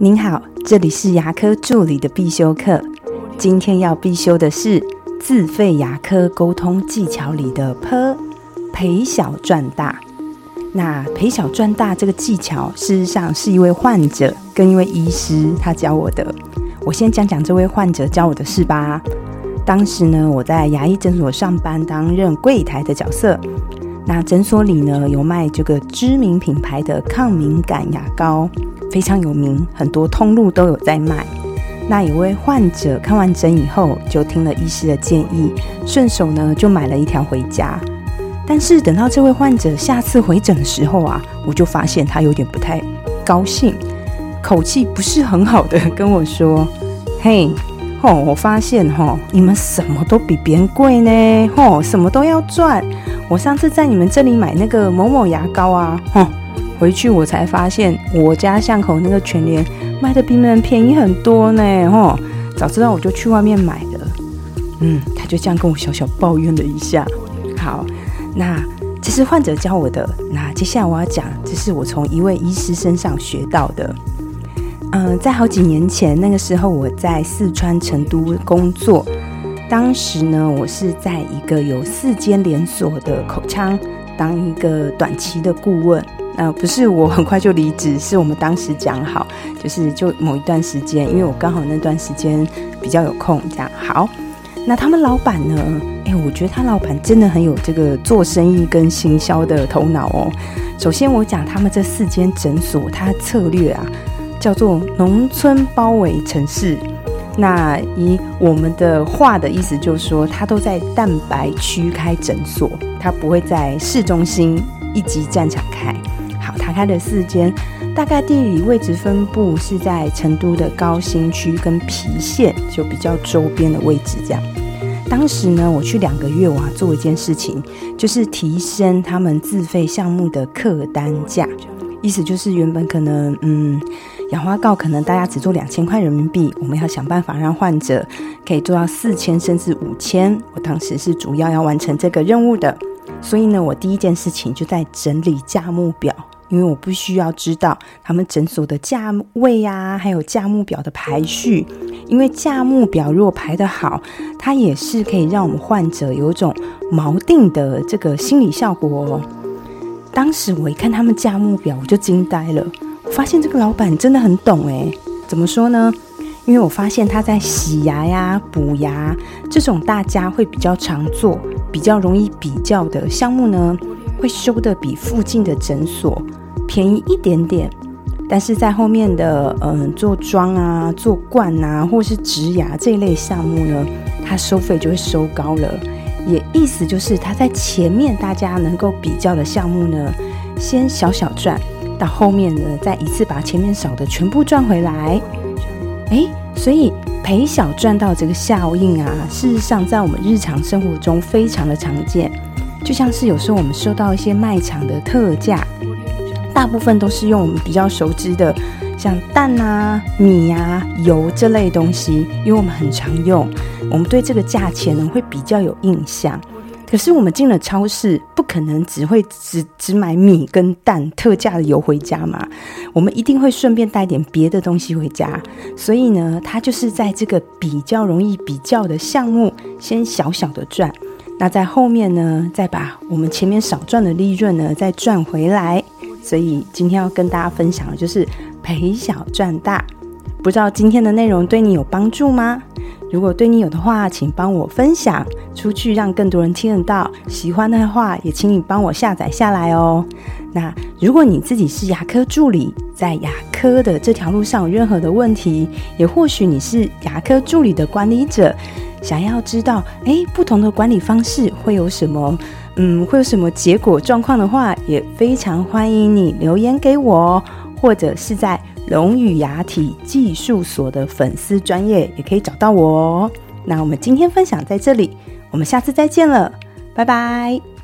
您好，这里是牙科助理的必修课。今天要必修的是自费牙科沟通技巧里的 “P” 赔小赚大。那赔小赚大这个技巧，事实上是一位患者跟一位医师他教我的。我先讲讲这位患者教我的事吧。当时呢，我在牙医诊所上班，担任柜台的角色。那诊所里呢，有卖这个知名品牌的抗敏感牙膏，非常有名，很多通路都有在卖。那有位患者看完诊以后，就听了医师的建议，顺手呢就买了一条回家。但是等到这位患者下次回诊的时候啊，我就发现他有点不太高兴，口气不是很好的跟我说：“嘿。”吼！我发现吼，你们什么都比别人贵呢，吼，什么都要赚。我上次在你们这里买那个某某牙膏啊，哼，回去我才发现我家巷口那个全联卖的比你们便宜很多呢，吼。早知道我就去外面买了。嗯，他就这样跟我小小抱怨了一下。好，那这是患者教我的。那接下来我要讲，这是我从一位医师身上学到的。嗯，在好几年前，那个时候我在四川成都工作，当时呢，我是在一个有四间连锁的口腔当一个短期的顾问。呃，不是我很快就离职，是我们当时讲好，就是就某一段时间，因为我刚好那段时间比较有空，这样好。那他们老板呢？哎，我觉得他老板真的很有这个做生意跟行销的头脑哦。首先，我讲他们这四间诊所，它策略啊。叫做农村包围城市，那以我们的话的意思就是说，他都在蛋白区开诊所，他不会在市中心一级战场开。好，他开的四间，大概地理位置分布是在成都的高新区跟郫县，就比较周边的位置。这样，当时呢，我去两个月，我要做一件事情，就是提升他们自费项目的客单价，意思就是原本可能嗯。氧化锆可能大家只做两千块人民币，我们要想办法让患者可以做到四千甚至五千。我当时是主要要完成这个任务的，所以呢，我第一件事情就在整理价目表，因为我不需要知道他们诊所的价位呀，还有价目表的排序，因为价目表如果排得好，它也是可以让我们患者有一种锚定的这个心理效果哦。当时我一看他们价目表，我就惊呆了。发现这个老板真的很懂诶，怎么说呢？因为我发现他在洗牙呀、补牙这种大家会比较常做、比较容易比较的项目呢，会收的比附近的诊所便宜一点点。但是在后面的嗯做妆啊、做冠啊，或是植牙这一类项目呢，他收费就会收高了。也意思就是他在前面大家能够比较的项目呢，先小小赚。到后面呢，再一次把前面少的全部赚回来。哎，所以赔小赚到这个效应啊，事实上在我们日常生活中非常的常见。就像是有时候我们收到一些卖场的特价，大部分都是用我们比较熟知的，像蛋啊、米啊、油这类东西，因为我们很常用，我们对这个价钱呢会比较有印象。可是我们进了超市，不可能只会只只买米跟蛋特价的油回家嘛？我们一定会顺便带点别的东西回家。所以呢，它就是在这个比较容易比较的项目，先小小的赚，那在后面呢，再把我们前面少赚的利润呢，再赚回来。所以今天要跟大家分享的就是赔小赚大。不知道今天的内容对你有帮助吗？如果对你有的话，请帮我分享出去，让更多人听得到。喜欢的话，也请你帮我下载下来哦。那如果你自己是牙科助理，在牙科的这条路上有任何的问题，也或许你是牙科助理的管理者，想要知道，诶，不同的管理方式会有什么，嗯，会有什么结果状况的话，也非常欢迎你留言给我哦，或者是在。龙语牙体技术所的粉丝专业也可以找到我哦。那我们今天分享在这里，我们下次再见了，拜拜。